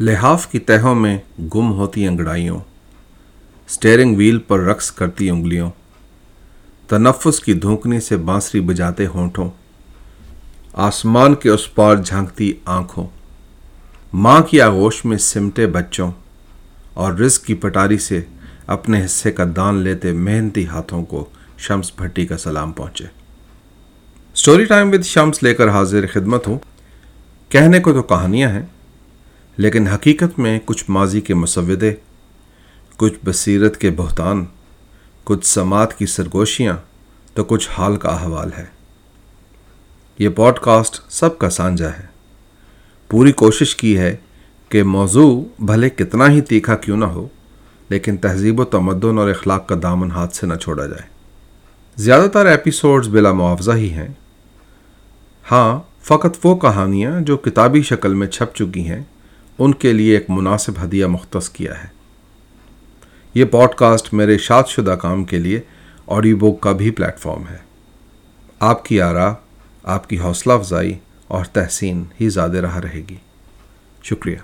لحاف کی تہوں میں گم ہوتی انگڑائیوں سٹیئرنگ ویل پر رقص کرتی انگلیوں، تنفس کی دھونکنی سے بانسری بجاتے ہونٹوں، آسمان کے اس پار جھانکتی آنکھوں، ماں کی آغوش میں سمٹے بچوں، اور رزق کی پٹاری سے اپنے حصے کا دان لیتے محنتی ہاتھوں کو شمس بھٹی کا سلام پہنچے۔ سٹوری ٹائم ود شمس لے کر حاضر خدمت ہوں۔ کہنے کو تو کہانیاں ہیں۔ لیکن حقیقت میں کچھ ماضی کے مسودے، کچھ بصیرت کے بہتان، کچھ سماعت کی سرگوشیاں تو کچھ حال کا احوال ہے۔ یہ پوڈ کاسٹ سب کا سانجا ہے۔ پوری کوشش کی ہے کہ موضوع بھلے کتنا ہی تیکھا کیوں نہ ہو، لیکن تہذیب و تمدن اور اخلاق کا دامن ہاتھ سے نہ چھوڑا جائے۔ زیادہ تر ایپیسوڈز بلا معاوضہ ہی ہیں۔ ہاں فقط وہ کہانیاں جو کتابی شکل میں چھپ چکی ہیں۔ ان کے لیے ایک مناسب ہدیہ مختص کیا ہے۔ یہ پوڈ کاسٹ میرے شاد شدہ کام کے لیے آڈیو بک کا بھی پلیٹ فارم ہے۔ آپ کی آرا، آپ کی حوصلہ افزائی اور تحسین ہی زیادہ رہا رہے گی۔ شکریہ۔